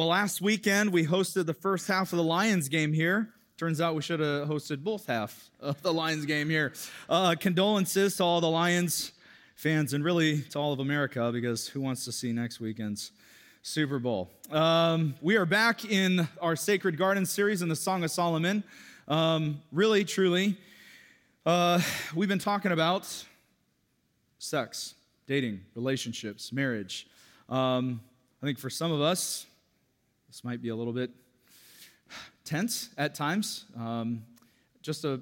well, last weekend we hosted the first half of the Lions game here. Turns out we should have hosted both half of the Lions game here. Uh, condolences to all the Lions fans and really to all of America because who wants to see next weekend's Super Bowl? Um, we are back in our Sacred Garden series in the Song of Solomon. Um, really, truly, uh, we've been talking about sex, dating, relationships, marriage. Um, I think for some of us, this might be a little bit tense at times. Um, just a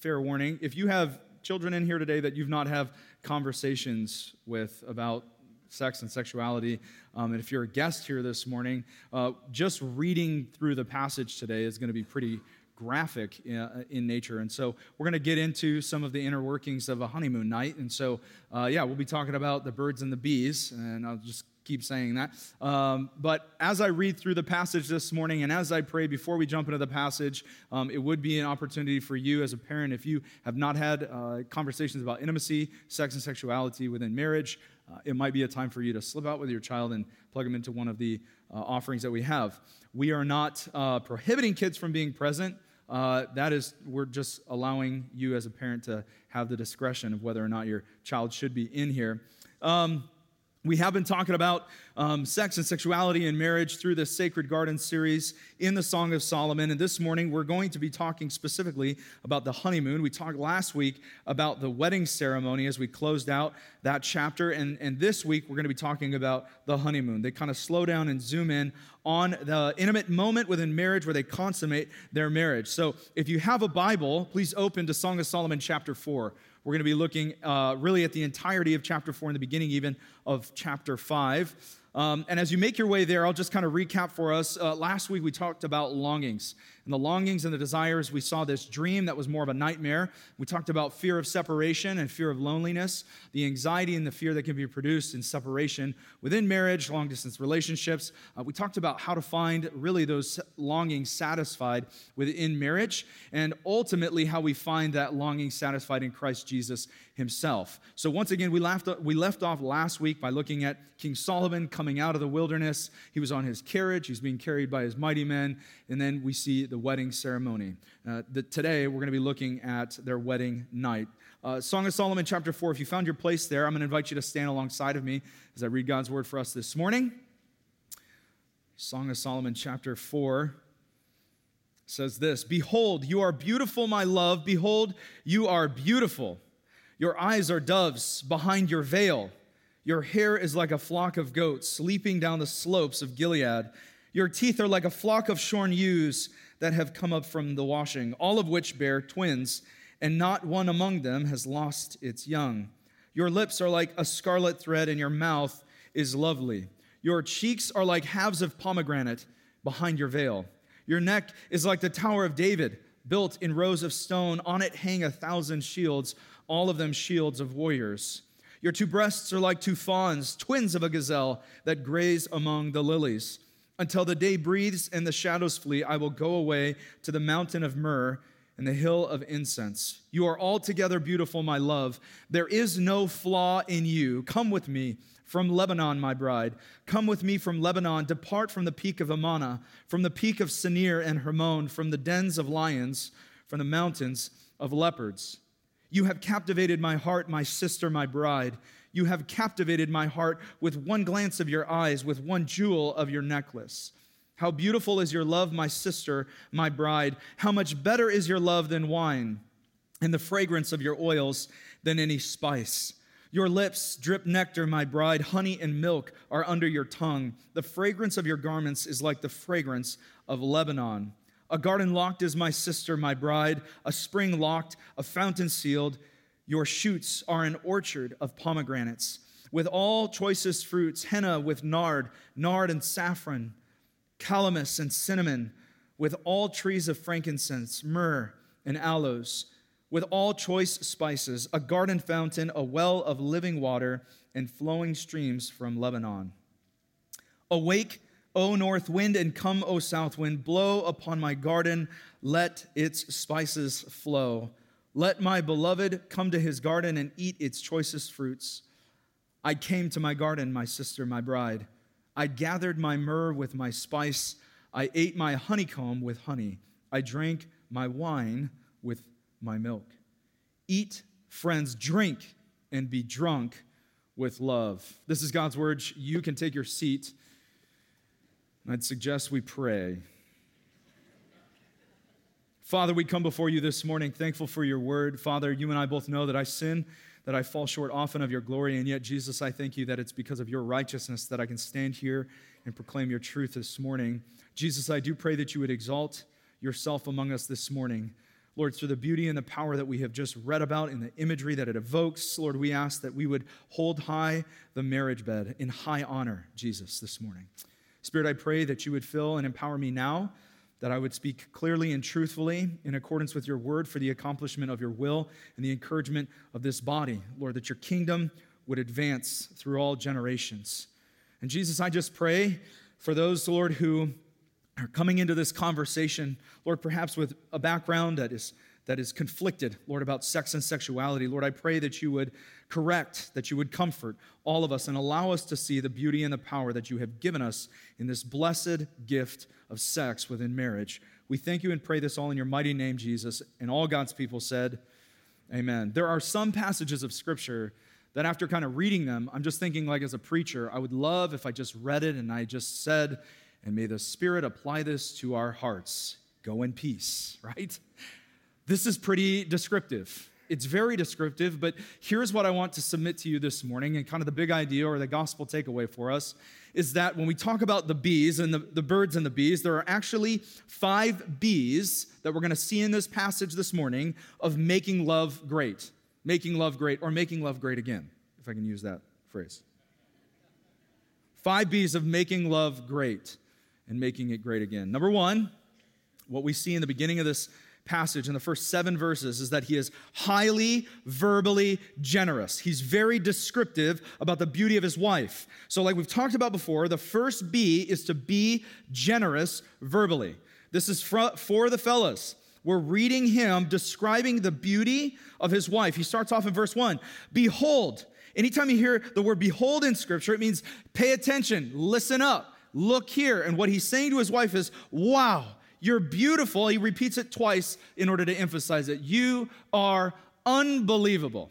fair warning if you have children in here today that you've not have conversations with about sex and sexuality, um, and if you're a guest here this morning, uh, just reading through the passage today is going to be pretty graphic in, uh, in, nature. And so we're going to get into some of the inner workings of a honeymoon night. And so, uh, yeah, we'll be talking about the birds and the bees. And I'll just keep saying that. Um, but as I read through the passage this morning and as I pray before we jump into the passage, um, it would be an opportunity for you as a parent, if you have not had uh, conversations about intimacy, sex, and sexuality within marriage, uh, it might be a time for you to slip out with your child and plug them into one of the uh, offerings that we have. We are not uh, prohibiting kids from being present. Uh, that is, we're just allowing you as a parent to have the discretion of whether or not your child should be in here. Um, we have been talking about um, sex and sexuality and marriage through this Sacred Garden series in the Song of Solomon. And this morning, we're going to be talking specifically about the honeymoon. We talked last week about the wedding ceremony as we closed out that chapter. And, and this week, we're going to be talking about the honeymoon. They kind of slow down and zoom in on the intimate moment within marriage where they consummate their marriage. So if you have a Bible, please open to Song of Solomon chapter 4. We're going to be looking uh, really at the entirety of chapter 4 in the beginning, even of chapter 5. Um, and as you make your way there, I'll just kind of recap for us. Uh, last week we talked about longings and the longings and the desires. We saw this dream that was more of a nightmare. We talked about fear of separation and fear of loneliness, the anxiety and the fear that can be produced in separation within marriage, long distance relationships. Uh, we talked about how to find really those longings satisfied within marriage, and ultimately how we find that longing satisfied in Christ Jesus himself. So once again, we left, we left off last week by looking at King Solomon coming out of the wilderness. He was on his carriage, he's being carried by his mighty men. And then we see the wedding ceremony. Uh, the, today, we're going to be looking at their wedding night. Uh, Song of Solomon, chapter 4. If you found your place there, I'm going to invite you to stand alongside of me as I read God's word for us this morning. Song of Solomon, chapter 4 says this Behold, you are beautiful, my love. Behold, you are beautiful. Your eyes are doves behind your veil. Your hair is like a flock of goats leaping down the slopes of Gilead. Your teeth are like a flock of shorn ewes that have come up from the washing, all of which bear twins, and not one among them has lost its young. Your lips are like a scarlet thread, and your mouth is lovely. Your cheeks are like halves of pomegranate behind your veil. Your neck is like the Tower of David, built in rows of stone. On it hang a thousand shields, all of them shields of warriors. Your two breasts are like two fawns, twins of a gazelle that graze among the lilies. Until the day breathes and the shadows flee, I will go away to the mountain of myrrh and the hill of incense. You are altogether beautiful, my love. There is no flaw in you. Come with me from Lebanon, my bride. Come with me from Lebanon. Depart from the peak of Amana, from the peak of Senir and Hermon, from the dens of lions, from the mountains of leopards. You have captivated my heart, my sister, my bride. You have captivated my heart with one glance of your eyes, with one jewel of your necklace. How beautiful is your love, my sister, my bride. How much better is your love than wine, and the fragrance of your oils than any spice. Your lips drip nectar, my bride. Honey and milk are under your tongue. The fragrance of your garments is like the fragrance of Lebanon. A garden locked is my sister, my bride, a spring locked, a fountain sealed. Your shoots are an orchard of pomegranates, with all choicest fruits, henna with nard, nard and saffron, calamus and cinnamon, with all trees of frankincense, myrrh and aloes, with all choice spices, a garden fountain, a well of living water, and flowing streams from Lebanon. Awake, O north wind, and come, O south wind, blow upon my garden, let its spices flow. Let my beloved come to his garden and eat its choicest fruits. I came to my garden, my sister, my bride. I gathered my myrrh with my spice. I ate my honeycomb with honey. I drank my wine with my milk. Eat, friends, drink, and be drunk with love. This is God's word. You can take your seat. I'd suggest we pray. Father, we come before you this morning thankful for your word. Father, you and I both know that I sin, that I fall short often of your glory, and yet, Jesus, I thank you that it's because of your righteousness that I can stand here and proclaim your truth this morning. Jesus, I do pray that you would exalt yourself among us this morning. Lord, through the beauty and the power that we have just read about in the imagery that it evokes, Lord, we ask that we would hold high the marriage bed in high honor, Jesus, this morning. Spirit, I pray that you would fill and empower me now that I would speak clearly and truthfully in accordance with your word for the accomplishment of your will and the encouragement of this body. Lord, that your kingdom would advance through all generations. And Jesus, I just pray for those, Lord, who are coming into this conversation, Lord, perhaps with a background that is that is conflicted, Lord, about sex and sexuality. Lord, I pray that you would correct, that you would comfort all of us and allow us to see the beauty and the power that you have given us in this blessed gift of sex within marriage. We thank you and pray this all in your mighty name, Jesus. And all God's people said, Amen. There are some passages of Scripture that after kind of reading them, I'm just thinking, like as a preacher, I would love if I just read it and I just said, and may the Spirit apply this to our hearts. Go in peace, right? This is pretty descriptive. It's very descriptive, but here's what I want to submit to you this morning, and kind of the big idea or the gospel takeaway for us is that when we talk about the bees and the, the birds and the bees, there are actually five bees that we're to see in this passage this morning of making love great. Making love great, or making love great again, if I can use that phrase. Five B's of making love great and making it great again. Number one, what we see in the beginning of this passage in the first seven verses is that he is highly verbally generous. He's very descriptive about the beauty of his wife. So, like we've talked about before, the first B is to be generous verbally. This is for the fellas. We're reading him describing the beauty of his wife. He starts off in verse one Behold, anytime you hear the word behold in scripture, it means pay attention, listen up, look here. And what he's saying to his wife is, Wow you're beautiful. He repeats it twice in order to emphasize it. You are unbelievable.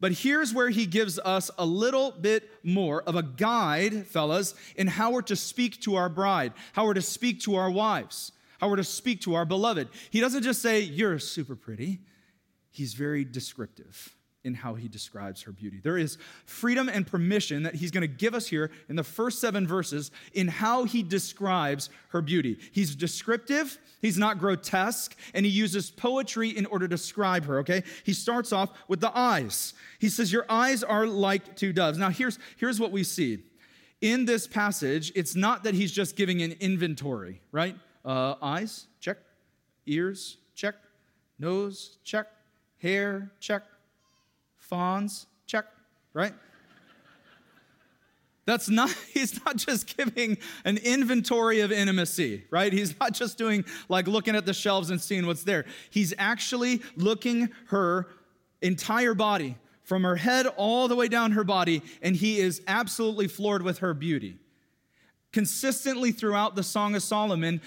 But here's where he gives us a little bit more of a guide, fellas, in how we're to speak to our bride, how we're to speak to our wives, how we're to speak to our beloved. He doesn't just say, You're super pretty, he's very descriptive in how he describes her beauty. There is freedom and permission that he's going to give us here in the first seven verses in how he describes her beauty. He's descriptive, he's not grotesque, and he uses poetry in order to describe her, okay? He starts off with the eyes. He says, Your eyes are like two doves. Now, here's, here's what we see. In this passage, it's not that he's just giving an inventory, right? Uh, eyes, check. Ears, check. Nose, check. Hair, check fawns, check, right? That's not, he's not just giving an inventory of intimacy, right? He's not just doing like looking at the shelves and seeing what's there. He's actually looking her entire body, from her head all the way down her body, and he is absolutely floored with her beauty. Consistently throughout the Song of Solomon,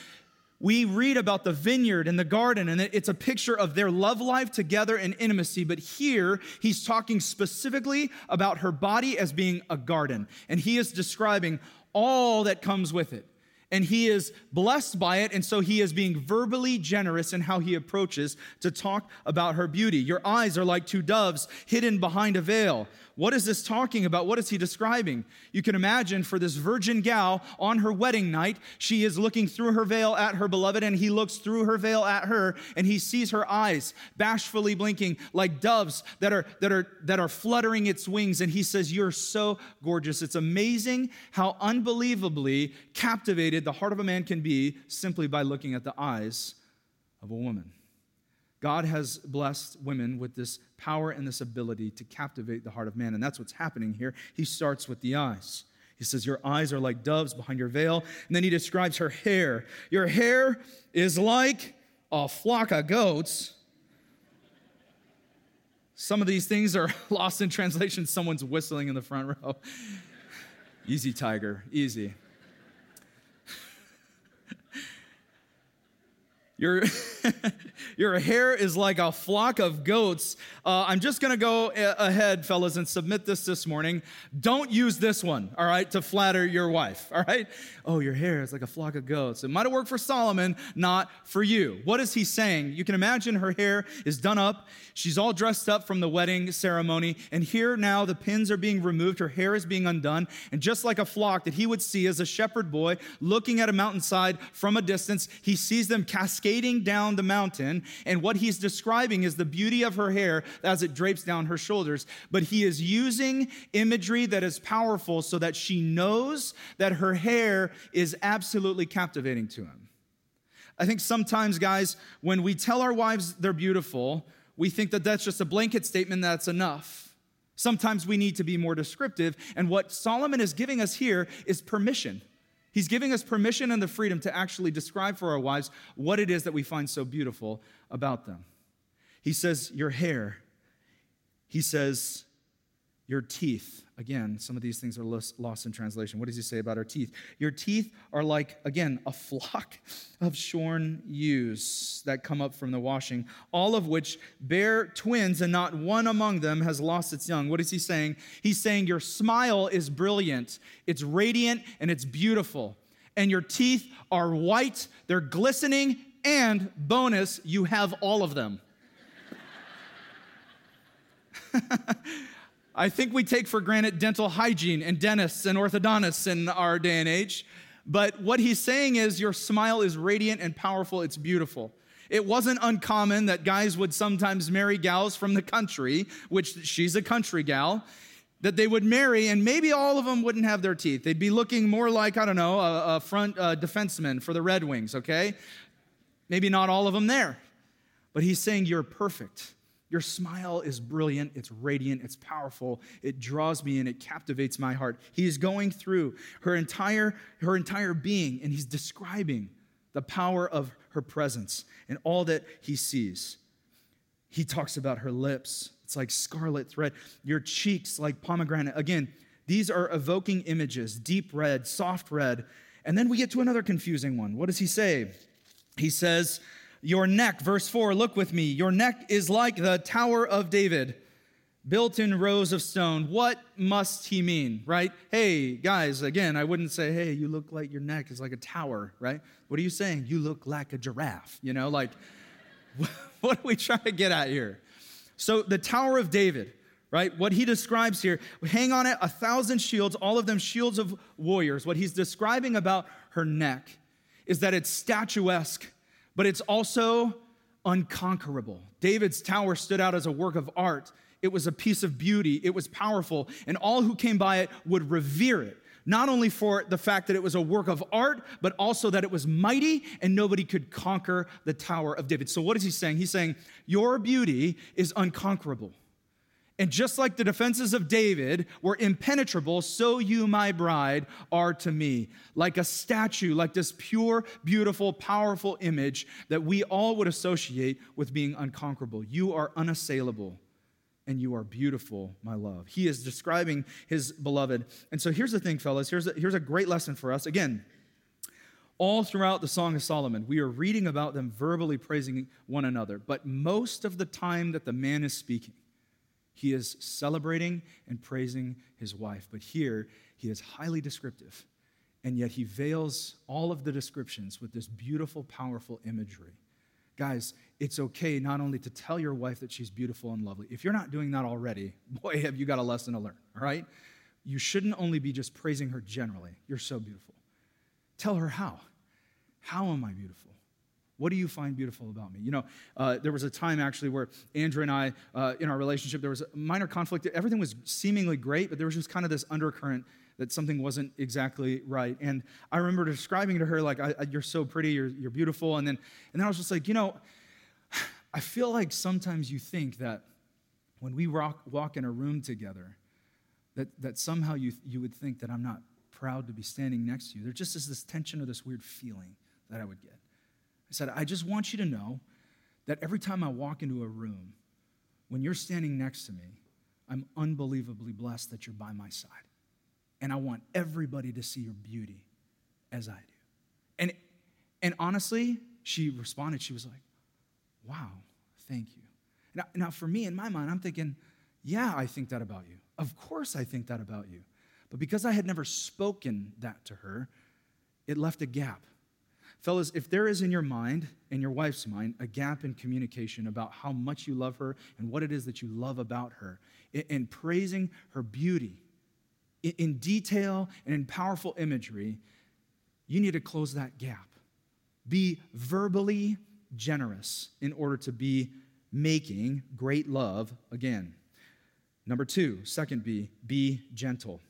we read about the vineyard and the garden, and it's a picture of their love life together and intimacy. But here, he's talking specifically about her body as being a garden, and he is describing all that comes with it. And he is blessed by it, and so he is being verbally generous in how he approaches to talk about her beauty. Your eyes are like two doves hidden behind a veil. What is this talking about? What is he describing? You can imagine for this virgin gal on her wedding night, she is looking through her veil at her beloved, and he looks through her veil at her, and he sees her eyes bashfully blinking like doves that are, that are, that are fluttering its wings. And he says, You're so gorgeous. It's amazing how unbelievably captivated the heart of a man can be simply by looking at the eyes of a woman. God has blessed women with this power and this ability to captivate the heart of man. And that's what's happening here. He starts with the eyes. He says, Your eyes are like doves behind your veil. And then he describes her hair. Your hair is like a flock of goats. Some of these things are lost in translation. Someone's whistling in the front row. easy, tiger, easy. Your. your hair is like a flock of goats. Uh, I'm just going to go a- ahead, fellas, and submit this this morning. Don't use this one, all right, to flatter your wife, all right? Oh, your hair is like a flock of goats. It might have worked for Solomon, not for you. What is he saying? You can imagine her hair is done up. She's all dressed up from the wedding ceremony. And here now the pins are being removed. Her hair is being undone. And just like a flock that he would see as a shepherd boy looking at a mountainside from a distance, he sees them cascading down the mountain. And what he's describing is the beauty of her hair as it drapes down her shoulders. But he is using imagery that is powerful so that she knows that her hair is absolutely captivating to him. I think sometimes, guys, when we tell our wives they're beautiful, we think that that's just a blanket statement that's enough. Sometimes we need to be more descriptive. And what Solomon is giving us here is permission. He's giving us permission and the freedom to actually describe for our wives what it is that we find so beautiful about them. He says, Your hair. He says, Your teeth. Again, some of these things are lost in translation. What does he say about our teeth? Your teeth are like, again, a flock of shorn ewes that come up from the washing, all of which bear twins, and not one among them has lost its young. What is he saying? He's saying, Your smile is brilliant, it's radiant, and it's beautiful. And your teeth are white, they're glistening, and bonus, you have all of them. I think we take for granted dental hygiene and dentists and orthodontists in our day and age. But what he's saying is your smile is radiant and powerful, it's beautiful. It wasn't uncommon that guys would sometimes marry gals from the country, which she's a country gal, that they would marry, and maybe all of them wouldn't have their teeth. They'd be looking more like, I don't know, a, a front uh, defenseman for the Red Wings, okay? Maybe not all of them there. But he's saying you're perfect. Your smile is brilliant, it's radiant, it's powerful, it draws me in, it captivates my heart. He is going through her entire, her entire being, and he's describing the power of her presence and all that he sees. He talks about her lips. It's like scarlet thread. Your cheeks like pomegranate. Again, these are evoking images deep red, soft red. And then we get to another confusing one. What does he say? He says, your neck, verse 4, look with me. Your neck is like the Tower of David, built in rows of stone. What must he mean, right? Hey, guys, again, I wouldn't say, hey, you look like your neck is like a tower, right? What are you saying? You look like a giraffe, you know, like, what are we trying to get at here? So, the Tower of David, right? What he describes here, hang on it, a thousand shields, all of them shields of warriors. What he's describing about her neck is that it's statuesque but it's also unconquerable. David's tower stood out as a work of art. It was a piece of beauty. It was powerful, and all who came by it would revere it. Not only for the fact that it was a work of art, but also that it was mighty and nobody could conquer the Tower of David. So, what is he saying? He's saying, Your beauty is unconquerable. And just like the defenses of David were impenetrable, so you, my bride, are to me. Like a statue, like this pure, beautiful, powerful image that we all would associate with being unconquerable. You are unassailable and you are beautiful, my love. He is describing his beloved. And so here's the thing, fellas. Here's a, here's a great lesson for us. Again, all throughout the Song of Solomon, we are reading about them verbally praising one another. But most of the time that the man is speaking, he is celebrating and praising his wife. But here, he is highly descriptive, and yet he veils all of the descriptions with this beautiful, powerful imagery. Guys, it's okay not only to tell your wife that she's beautiful and lovely. If you're not doing that already, boy, have you got a lesson to learn, all right? You shouldn't only be just praising her generally. You're so beautiful. Tell her how. How am I beautiful? What do you find beautiful about me? You know, uh, there was a time actually where Andrew and I, uh, in our relationship, there was a minor conflict. Everything was seemingly great, but there was just kind of this undercurrent that something wasn't exactly right. And I remember describing to her, like, I, I, you're so pretty, you're, you're beautiful. And then, and then I was just like, you know, I feel like sometimes you think that when we walk, walk in a room together, that, that somehow you, you would think that I'm not proud to be standing next to you. There just is this tension or this weird feeling that I would get. I said, I just want you to know that every time I walk into a room, when you're standing next to me, I'm unbelievably blessed that you're by my side. And I want everybody to see your beauty as I do. And, and honestly, she responded, she was like, Wow, thank you. Now, now, for me, in my mind, I'm thinking, Yeah, I think that about you. Of course, I think that about you. But because I had never spoken that to her, it left a gap. Fellas, if there is in your mind, in your wife's mind, a gap in communication about how much you love her and what it is that you love about her, in praising her beauty, in detail and in powerful imagery, you need to close that gap. Be verbally generous in order to be making great love again. Number two, second B, be gentle.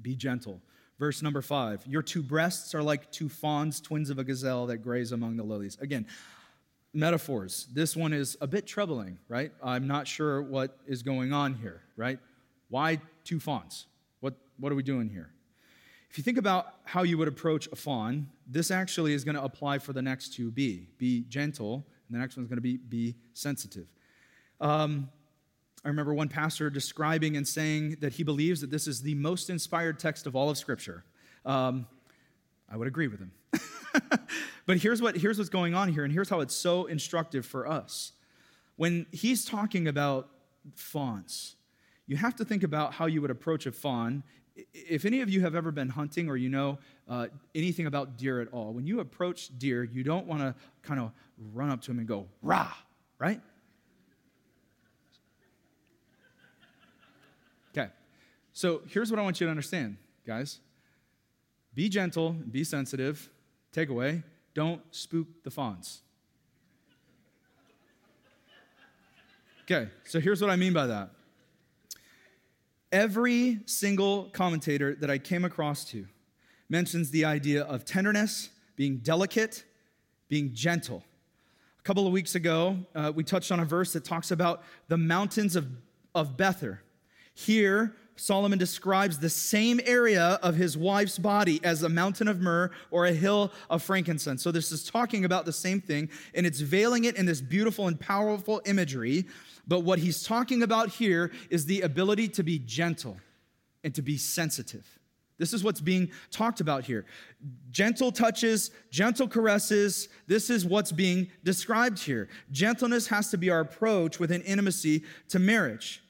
Be gentle. Verse number five, your two breasts are like two fawns, twins of a gazelle that graze among the lilies. Again, metaphors. This one is a bit troubling, right? I'm not sure what is going on here, right? Why two fawns? What, what are we doing here? If you think about how you would approach a fawn, this actually is going to apply for the next two be. Be gentle, and the next one's going to be be sensitive. Um, I remember one pastor describing and saying that he believes that this is the most inspired text of all of Scripture. Um, I would agree with him. but here's, what, here's what's going on here, and here's how it's so instructive for us. When he's talking about fawns, you have to think about how you would approach a fawn if any of you have ever been hunting or you know uh, anything about deer at all, when you approach deer, you don't want to kind of run up to him and go, rah, right? Okay, so here's what I want you to understand, guys be gentle, be sensitive. Takeaway don't spook the fawns. Okay, so here's what I mean by that. Every single commentator that I came across to mentions the idea of tenderness, being delicate, being gentle. A couple of weeks ago, uh, we touched on a verse that talks about the mountains of, of Bether. Here, Solomon describes the same area of his wife's body as a mountain of myrrh or a hill of frankincense. So, this is talking about the same thing, and it's veiling it in this beautiful and powerful imagery but what he's talking about here is the ability to be gentle and to be sensitive. This is what's being talked about here. Gentle touches, gentle caresses, this is what's being described here. Gentleness has to be our approach with an intimacy to marriage,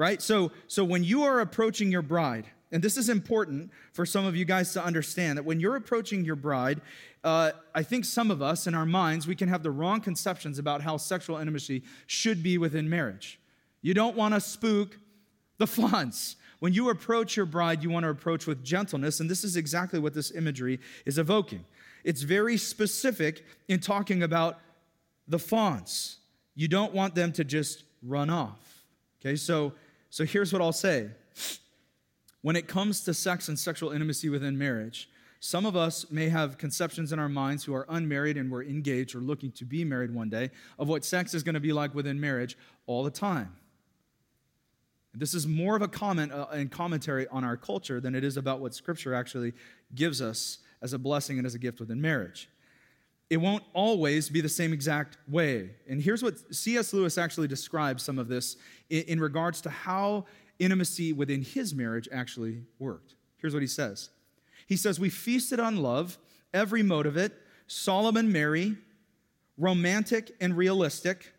right? So, so when you are approaching your bride, and this is important for some of you guys to understand that when you're approaching your bride, uh, I think some of us in our minds, we can have the wrong conceptions about how sexual intimacy should be within marriage. You don't want to spook the fonts. When you approach your bride, you want to approach with gentleness, and this is exactly what this imagery is evoking. It's very specific in talking about the fonts. You don't want them to just run off. Okay, so, so here's what I'll say. When it comes to sex and sexual intimacy within marriage, some of us may have conceptions in our minds who are unmarried and we're engaged or looking to be married one day of what sex is going to be like within marriage all the time. This is more of a comment uh, and commentary on our culture than it is about what Scripture actually gives us as a blessing and as a gift within marriage. It won't always be the same exact way. And here's what C.S. Lewis actually describes some of this in, in regards to how intimacy within his marriage actually worked. Here's what he says he says, We feasted on love, every mode of it, solemn and merry, romantic and realistic,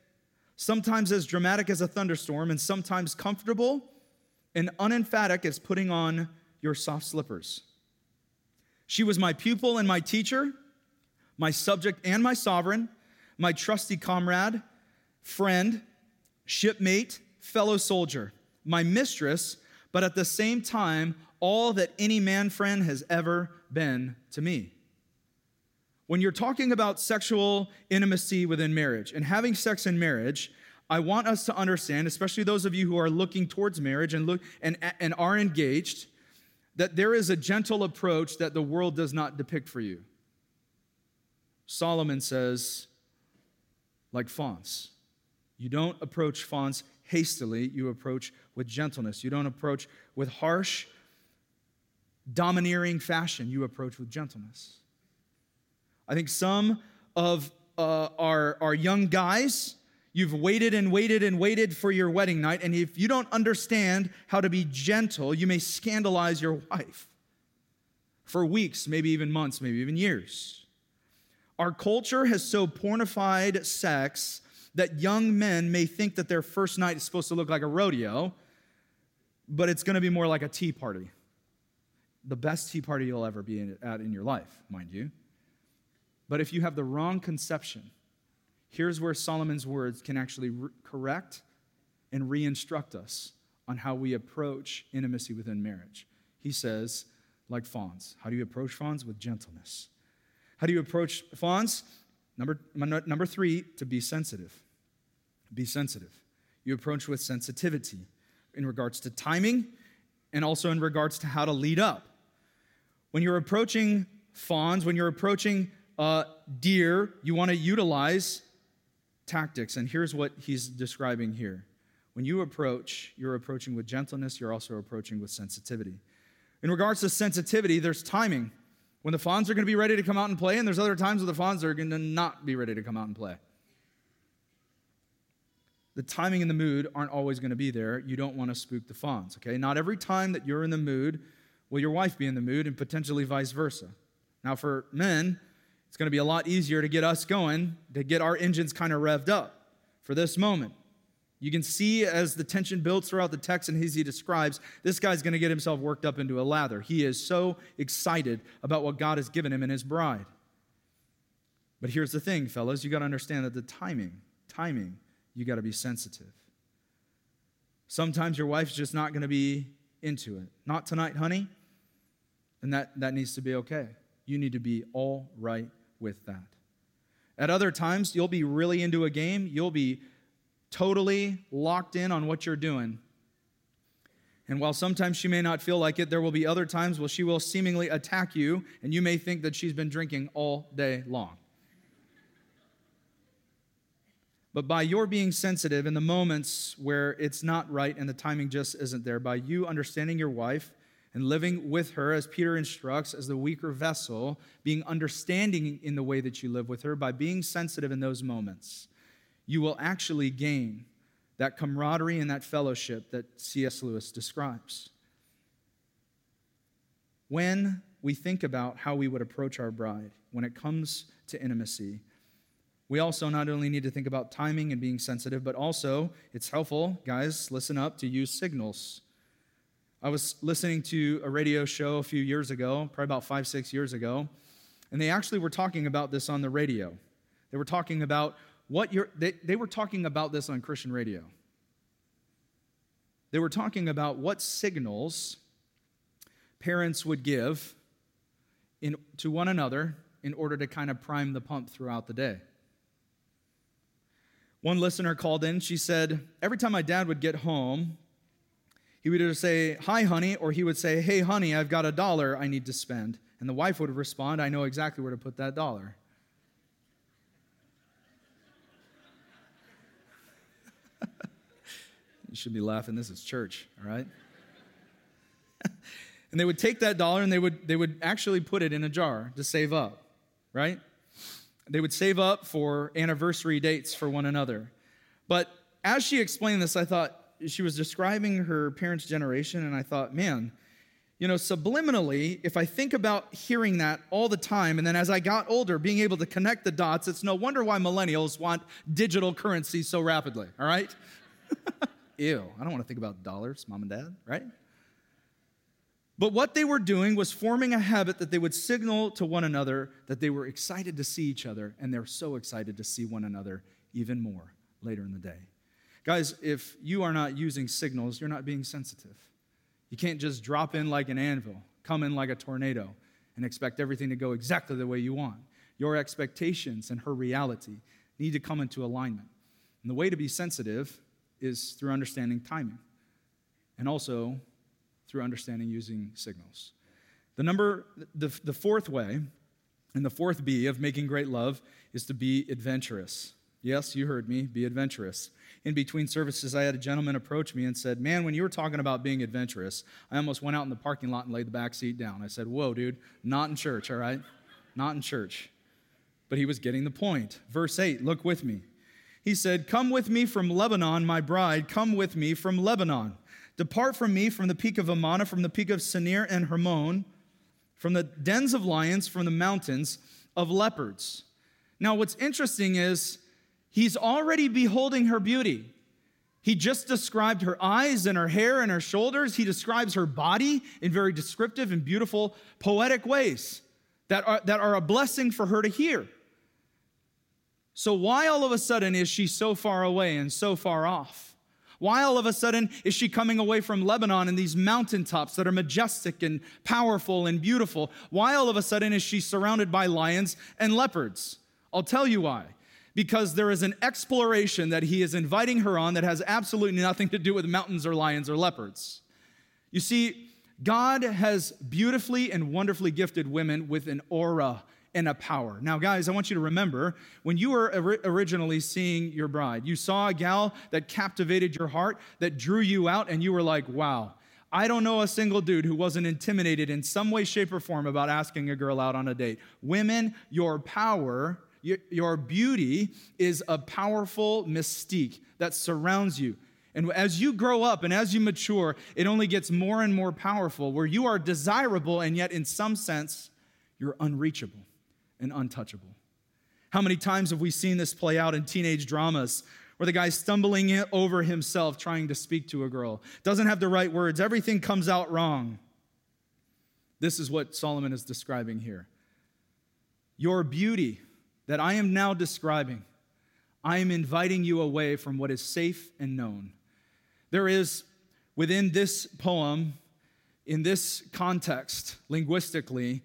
sometimes as dramatic as a thunderstorm, and sometimes comfortable and unemphatic as putting on your soft slippers. She was my pupil and my teacher, my subject and my sovereign, my trusty comrade, friend, shipmate, fellow soldier, my mistress, but at the same time, all that any man friend has ever been to me. When you're talking about sexual intimacy within marriage and having sex in marriage, I want us to understand, especially those of you who are looking towards marriage and look and, and are engaged, that there is a gentle approach that the world does not depict for you. Solomon says, like fawns. You don't approach fawns hastily, you approach with gentleness. You don't approach with harsh domineering fashion, you approach with gentleness. I think some of uh, our, our young guys, you've waited and waited and waited for your wedding night, and if you don't understand how to be gentle, you may scandalize your wife for weeks, maybe even months, maybe even years. Our culture has so pornified sex that young men may think that their first night is supposed to look like a rodeo, but it's going to be more like a tea party. The best tea party you'll ever be at in your life, mind you. But if you have the wrong conception, here's where Solomon's words can actually re- correct and re instruct us on how we approach intimacy within marriage. He says, like fawns. How do you approach fawns? With gentleness. How do you approach fawns? Number, number three, to be sensitive. Be sensitive. You approach with sensitivity in regards to timing and also in regards to how to lead up. When you're approaching fawns, when you're approaching uh, deer, you want to utilize tactics. And here's what he's describing here. When you approach, you're approaching with gentleness, you're also approaching with sensitivity. In regards to sensitivity, there's timing when the fawns are going to be ready to come out and play, and there's other times when the fawns are going to not be ready to come out and play. The timing and the mood aren't always going to be there. You don't want to spook the fawns, okay? Not every time that you're in the mood will your wife be in the mood, and potentially vice versa. Now, for men, it's going to be a lot easier to get us going, to get our engines kind of revved up for this moment. You can see as the tension builds throughout the text and as he describes, this guy's going to get himself worked up into a lather. He is so excited about what God has given him and his bride. But here's the thing, fellas, you got to understand that the timing, timing, you got to be sensitive. Sometimes your wife's just not going to be into it. Not tonight, honey. And that, that needs to be okay. You need to be all right with that. At other times, you'll be really into a game. You'll be totally locked in on what you're doing. And while sometimes she may not feel like it, there will be other times where she will seemingly attack you, and you may think that she's been drinking all day long. But by your being sensitive in the moments where it's not right and the timing just isn't there, by you understanding your wife and living with her, as Peter instructs, as the weaker vessel, being understanding in the way that you live with her, by being sensitive in those moments, you will actually gain that camaraderie and that fellowship that C.S. Lewis describes. When we think about how we would approach our bride when it comes to intimacy, we also not only need to think about timing and being sensitive, but also it's helpful, guys, listen up, to use signals. I was listening to a radio show a few years ago, probably about five, six years ago, and they actually were talking about this on the radio. They were talking about what you're, they, they were talking about this on Christian radio. They were talking about what signals parents would give in, to one another in order to kind of prime the pump throughout the day. One listener called in. She said, Every time my dad would get home, he would either say, Hi, honey, or he would say, Hey, honey, I've got a dollar I need to spend. And the wife would respond, I know exactly where to put that dollar. You should be laughing. This is church, all right? and they would take that dollar and they would, they would actually put it in a jar to save up, right? They would save up for anniversary dates for one another. But as she explained this, I thought she was describing her parents' generation, and I thought, man, you know, subliminally, if I think about hearing that all the time, and then as I got older, being able to connect the dots, it's no wonder why millennials want digital currency so rapidly, all right? Ew, I don't want to think about dollars, mom and dad, right? But what they were doing was forming a habit that they would signal to one another that they were excited to see each other, and they're so excited to see one another even more later in the day. Guys, if you are not using signals, you're not being sensitive. You can't just drop in like an anvil, come in like a tornado, and expect everything to go exactly the way you want. Your expectations and her reality need to come into alignment. And the way to be sensitive is through understanding timing and also through understanding using signals. The number, the, the fourth way, and the fourth B of making great love is to be adventurous. Yes, you heard me, be adventurous. In between services, I had a gentleman approach me and said, Man, when you were talking about being adventurous, I almost went out in the parking lot and laid the back seat down. I said, Whoa, dude, not in church, all right? Not in church. But he was getting the point. Verse 8, look with me. He said, Come with me from Lebanon, my bride, come with me from Lebanon. Depart from me from the peak of Amana, from the peak of Senir and Hermon, from the dens of lions, from the mountains of leopards. Now, what's interesting is he's already beholding her beauty. He just described her eyes and her hair and her shoulders. He describes her body in very descriptive and beautiful, poetic ways that are, that are a blessing for her to hear. So, why all of a sudden is she so far away and so far off? Why all of a sudden is she coming away from Lebanon and these mountaintops that are majestic and powerful and beautiful? Why all of a sudden is she surrounded by lions and leopards? I'll tell you why. Because there is an exploration that he is inviting her on that has absolutely nothing to do with mountains or lions or leopards. You see, God has beautifully and wonderfully gifted women with an aura and a power. Now, guys, I want you to remember when you were originally seeing your bride, you saw a gal that captivated your heart, that drew you out, and you were like, wow. I don't know a single dude who wasn't intimidated in some way, shape, or form about asking a girl out on a date. Women, your power, your beauty is a powerful mystique that surrounds you. And as you grow up and as you mature, it only gets more and more powerful, where you are desirable and yet, in some sense, you're unreachable and untouchable. How many times have we seen this play out in teenage dramas where the guy's stumbling over himself trying to speak to a girl, doesn't have the right words, everything comes out wrong? This is what Solomon is describing here. Your beauty that I am now describing, I am inviting you away from what is safe and known. There is within this poem, in this context, linguistically,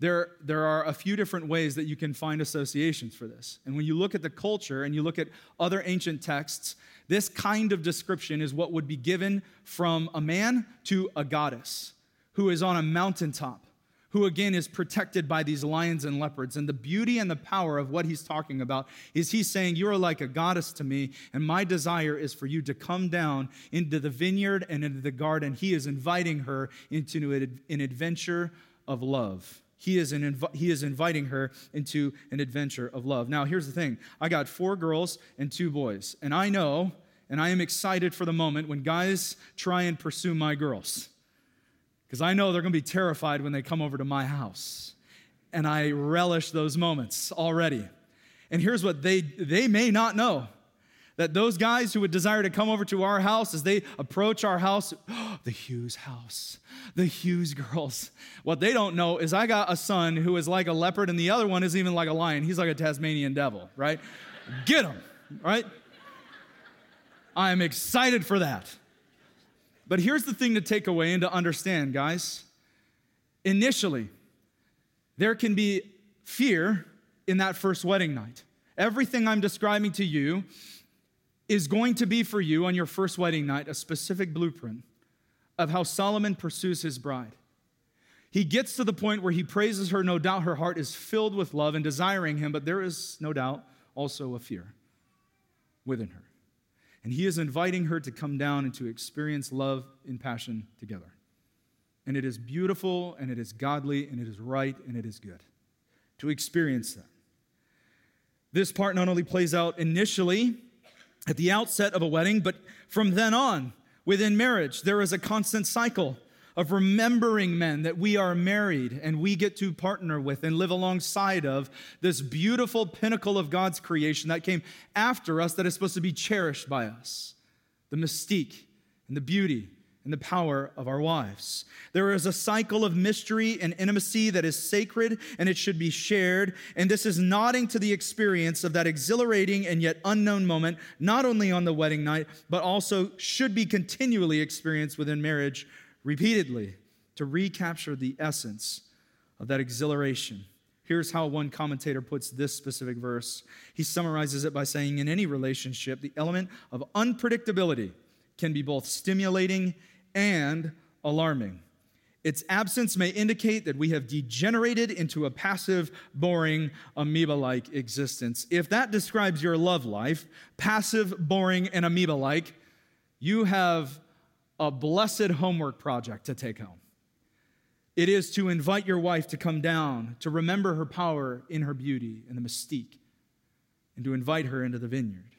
there, there are a few different ways that you can find associations for this. And when you look at the culture and you look at other ancient texts, this kind of description is what would be given from a man to a goddess who is on a mountaintop, who again is protected by these lions and leopards. And the beauty and the power of what he's talking about is he's saying, You are like a goddess to me, and my desire is for you to come down into the vineyard and into the garden. He is inviting her into an adventure of love he is, an inv- he is inviting her into an adventure of love. Now, here's the thing I got four girls and two boys, and I know and I am excited for the moment when guys try and pursue my girls. Because I know they're going to be terrified when they come over to my house. And I relish those moments already. And here's what they, they may not know that those guys who would desire to come over to our house as they approach our house, oh, the Hughes house, the Hughes girls. What they don't know is I got a son who is like a leopard, and the other one is even like a lion. He's like a Tasmanian devil, right? Get him, right? I am excited for that. But here's the thing to take away and to understand, guys. Initially, there can be fear in that first wedding night. Everything I'm describing to you is going to be for you on your first wedding night a specific blueprint of how Solomon pursues his bride. He gets to the point where he praises her. No doubt her heart is filled with love and desiring him, but there is no doubt also a fear within her. And he is inviting her to come down and to experience love and passion together. And it is beautiful and it is godly and it is right and it is good to experience that. This part not only plays out initially at the outset of a wedding, but from then on, within marriage, there is a constant cycle of remembering men that we are married and we get to partner with and live alongside of this beautiful pinnacle of God's creation that came after us that is supposed to be cherished by us. The mystique and the beauty and the power of our wives. There is a cycle of mystery and intimacy that is sacred and it should be shared. And this is nodding to the experience of that exhilarating and yet unknown moment, not only on the wedding night, but also should be continually experienced within marriage repeatedly to recapture the essence of that exhilaration. Here's how one commentator puts this specific verse. He summarizes it by saying, In any relationship, the element of unpredictability can be both stimulating and alarming. Its absence may indicate that we have degenerated into a passive, boring, amoeba like existence. If that describes your love life, passive, boring, and amoeba like, you have a blessed homework project to take home. It is to invite your wife to come down, to remember her power in her beauty and the mystique, and to invite her into the vineyard.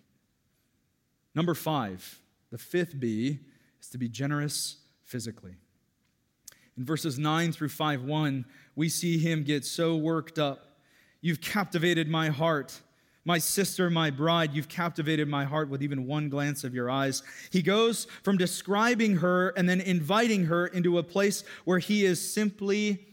Number five, the fifth B is to be generous physically. In verses 9 through 5 1, we see him get so worked up. You've captivated my heart. My sister, my bride, you've captivated my heart with even one glance of your eyes. He goes from describing her and then inviting her into a place where he is simply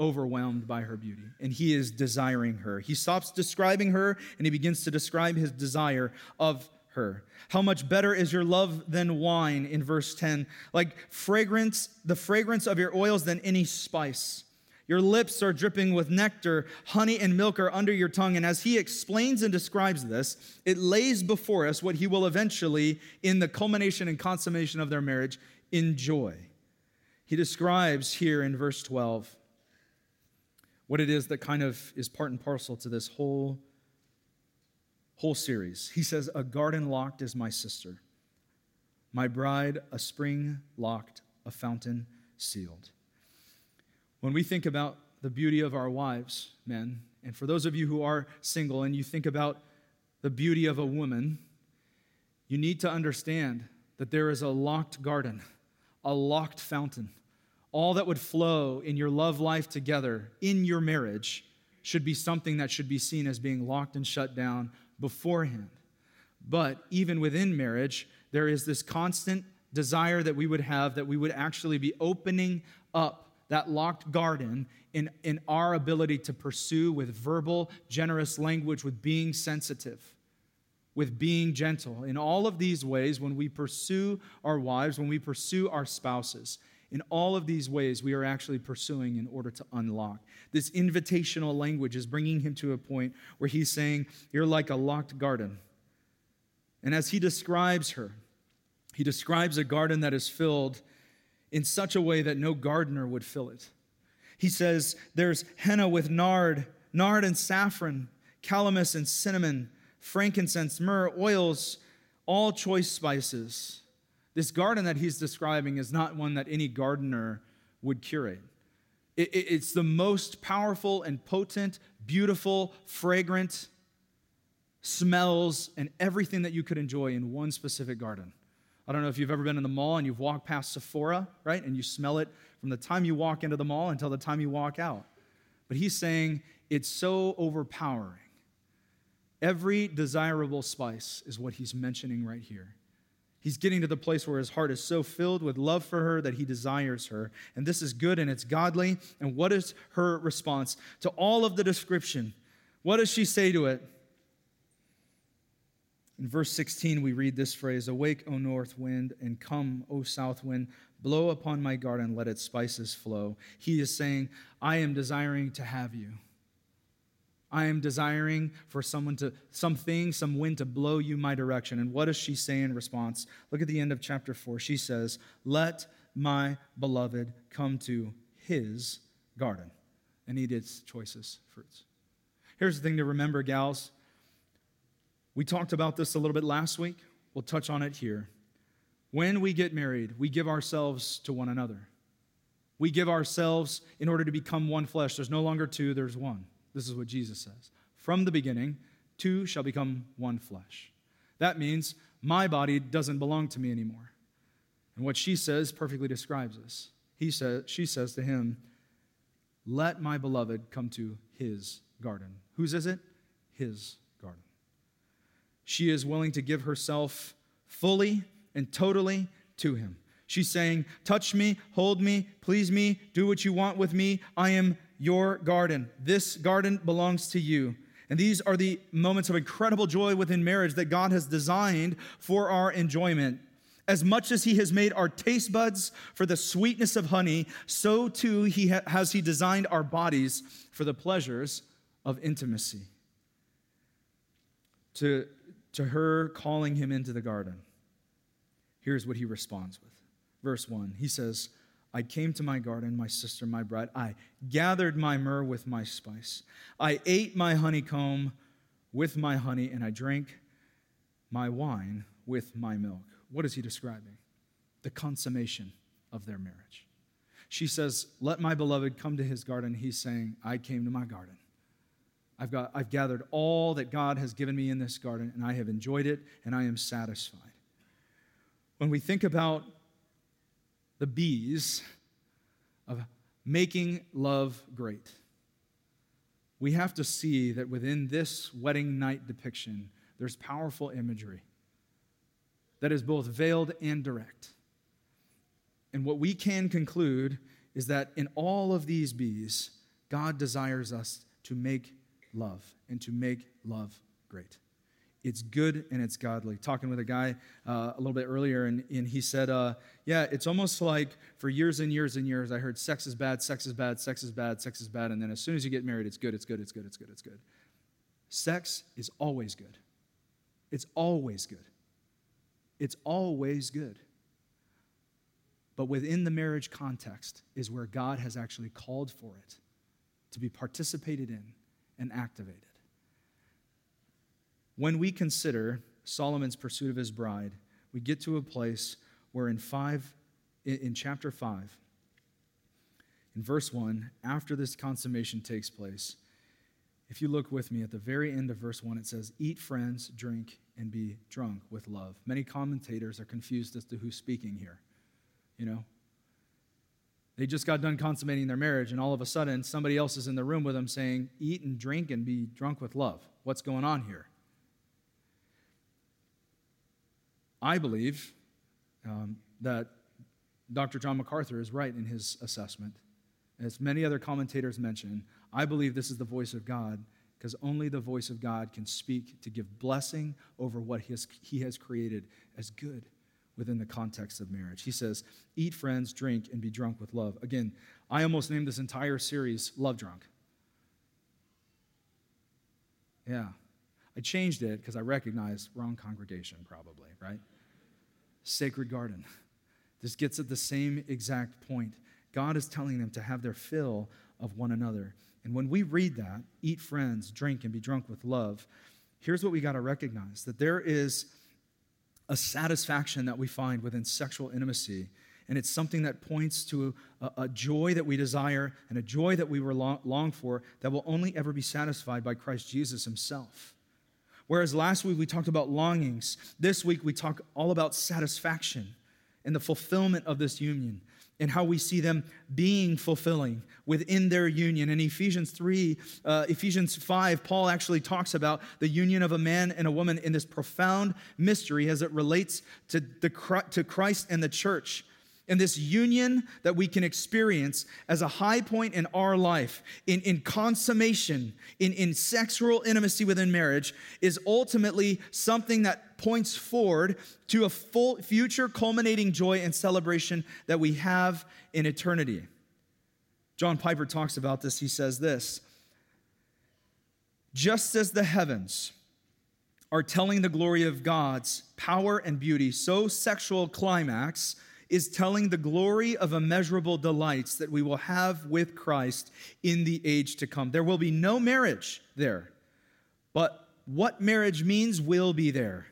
overwhelmed by her beauty and he is desiring her. He stops describing her and he begins to describe his desire of her. How much better is your love than wine in verse 10? Like fragrance, the fragrance of your oils than any spice. Your lips are dripping with nectar, honey and milk are under your tongue. And as he explains and describes this, it lays before us what he will eventually, in the culmination and consummation of their marriage, enjoy. He describes here in verse 12 what it is that kind of is part and parcel to this whole, whole series. He says, A garden locked is my sister, my bride, a spring locked, a fountain sealed. When we think about the beauty of our wives, men, and for those of you who are single and you think about the beauty of a woman, you need to understand that there is a locked garden, a locked fountain. All that would flow in your love life together, in your marriage, should be something that should be seen as being locked and shut down beforehand. But even within marriage, there is this constant desire that we would have that we would actually be opening up that locked garden in, in our ability to pursue with verbal, generous language, with being sensitive, with being gentle. In all of these ways, when we pursue our wives, when we pursue our spouses, in all of these ways, we are actually pursuing in order to unlock. This invitational language is bringing him to a point where he's saying, You're like a locked garden. And as he describes her, he describes a garden that is filled in such a way that no gardener would fill it. He says there's henna with nard, nard and saffron, calamus and cinnamon, frankincense, myrrh, oils, all choice spices. This garden that he's describing is not one that any gardener would curate. it's the most powerful and potent, beautiful, fragrant smells and everything that you could enjoy in one specific garden. I don't know if you've ever been in the mall and you've walked past Sephora, right? And you smell it from the time you walk into the mall until the time you walk out. But he's saying it's so overpowering. Every desirable spice is what he's mentioning right here. He's getting to the place where his heart is so filled with love for her that he desires her. And this is good and it's godly. And what is her response to all of the description? What does she say to it? In verse 16, we read this phrase Awake, O north wind, and come, O south wind, blow upon my garden, let its spices flow. He is saying, I am desiring to have you. I am desiring for someone to, something, some wind to blow you my direction. And what does she say in response? Look at the end of chapter 4. She says, Let my beloved come to his garden and eat its choicest fruits. Here's the thing to remember, gals we talked about this a little bit last week. We'll touch on it here. When we get married, we give ourselves to one another. We give ourselves in order to become one flesh. There's no longer two, there's one. This is what Jesus says. From the beginning, two shall become one flesh. That means my body doesn't belong to me anymore. And what she says perfectly describes this. He says, she says to him, Let my beloved come to his garden. Whose is it? His garden. she is willing to give herself fully and totally to him. She's saying, Touch me, hold me, please me, do what you want with me. I am your garden. This garden belongs to you. And these are the moments of incredible joy within marriage that God has designed for our enjoyment. As much as He has made our taste buds for the sweetness of honey, so too he ha- has He designed our bodies for the pleasures of intimacy. To to her calling him into the garden, here's what he responds with. Verse 1 He says, I came to my garden, my sister, my bride. I gathered my myrrh with my spice. I ate my honeycomb with my honey, and I drank my wine with my milk. What is he describing? The consummation of their marriage. She says, Let my beloved come to his garden. He's saying, I came to my garden. I've, got, I've gathered all that God has given me in this garden, and I have enjoyed it, and I am satisfied. When we think about the bees of making love great, we have to see that within this wedding night depiction, there's powerful imagery that is both veiled and direct. And what we can conclude is that in all of these bees, God desires us to make love and to make love great. It's good and it's godly. Talking with a guy uh, a little bit earlier, and, and he said, uh, Yeah, it's almost like for years and years and years, I heard sex is bad, sex is bad, sex is bad, sex is bad. And then as soon as you get married, it's good, it's good, it's good, it's good, it's good. Sex is always good. It's always good. It's always good. But within the marriage context is where God has actually called for it to be participated in and activated. When we consider Solomon's pursuit of his bride, we get to a place where in five, in chapter five, in verse one, after this consummation takes place, if you look with me at the very end of verse 1, it says, Eat, friends, drink, and be drunk with love. Many commentators are confused as to who's speaking here. You know? They just got done consummating their marriage, and all of a sudden, somebody else is in the room with them saying, Eat and drink and be drunk with love. What's going on here? I believe um, that Dr. John MacArthur is right in his assessment. As many other commentators mention, I believe this is the voice of God because only the voice of God can speak to give blessing over what he has, he has created as good within the context of marriage. He says, Eat, friends, drink, and be drunk with love. Again, I almost named this entire series Love Drunk. Yeah. I changed it because I recognized wrong congregation, probably, right? Sacred Garden. This gets at the same exact point. God is telling them to have their fill of one another. And when we read that, eat friends, drink, and be drunk with love, here's what we got to recognize that there is a satisfaction that we find within sexual intimacy. And it's something that points to a, a joy that we desire and a joy that we were long, long for that will only ever be satisfied by Christ Jesus himself. Whereas last week we talked about longings, this week we talk all about satisfaction and the fulfillment of this union and how we see them being fulfilling within their union. In Ephesians 3, uh, Ephesians 5, Paul actually talks about the union of a man and a woman in this profound mystery as it relates to, the, to Christ and the church. And this union that we can experience as a high point in our life, in, in consummation, in, in sexual intimacy within marriage, is ultimately something that points forward to a full future culminating joy and celebration that we have in eternity. John Piper talks about this. He says this Just as the heavens are telling the glory of God's power and beauty, so sexual climax is telling the glory of immeasurable delights that we will have with Christ in the age to come. There will be no marriage there, but what marriage means will be there.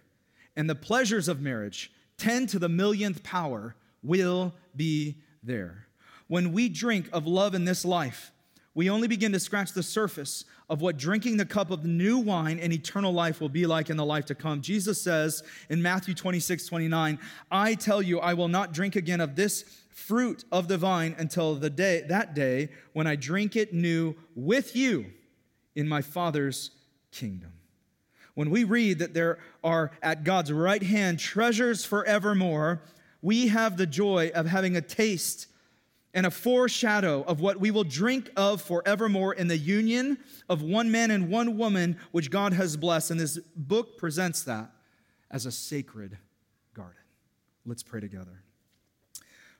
And the pleasures of marriage, 10 to the millionth power, will be there. When we drink of love in this life, we only begin to scratch the surface of what drinking the cup of new wine and eternal life will be like in the life to come. Jesus says in Matthew 26, 29, I tell you, I will not drink again of this fruit of the vine until the day, that day when I drink it new with you in my Father's kingdom. When we read that there are at God's right hand treasures forevermore, we have the joy of having a taste and a foreshadow of what we will drink of forevermore in the union of one man and one woman, which God has blessed. And this book presents that as a sacred garden. Let's pray together.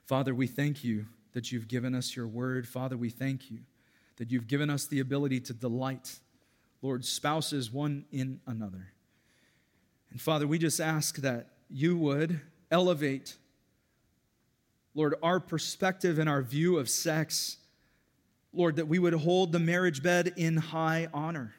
Father, we thank you that you've given us your word. Father, we thank you that you've given us the ability to delight, Lord, spouses one in another. And Father, we just ask that you would elevate Lord, our perspective and our view of sex, Lord, that we would hold the marriage bed in high honor.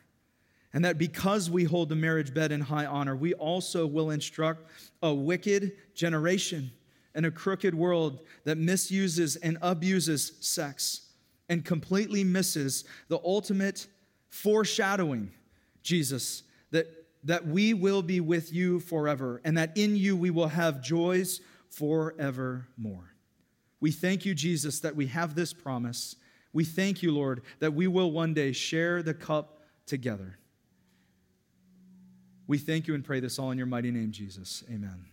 And that because we hold the marriage bed in high honor, we also will instruct a wicked generation and a crooked world that misuses and abuses sex and completely misses the ultimate foreshadowing, Jesus, that, that we will be with you forever and that in you we will have joys forevermore. We thank you, Jesus, that we have this promise. We thank you, Lord, that we will one day share the cup together. We thank you and pray this all in your mighty name, Jesus. Amen.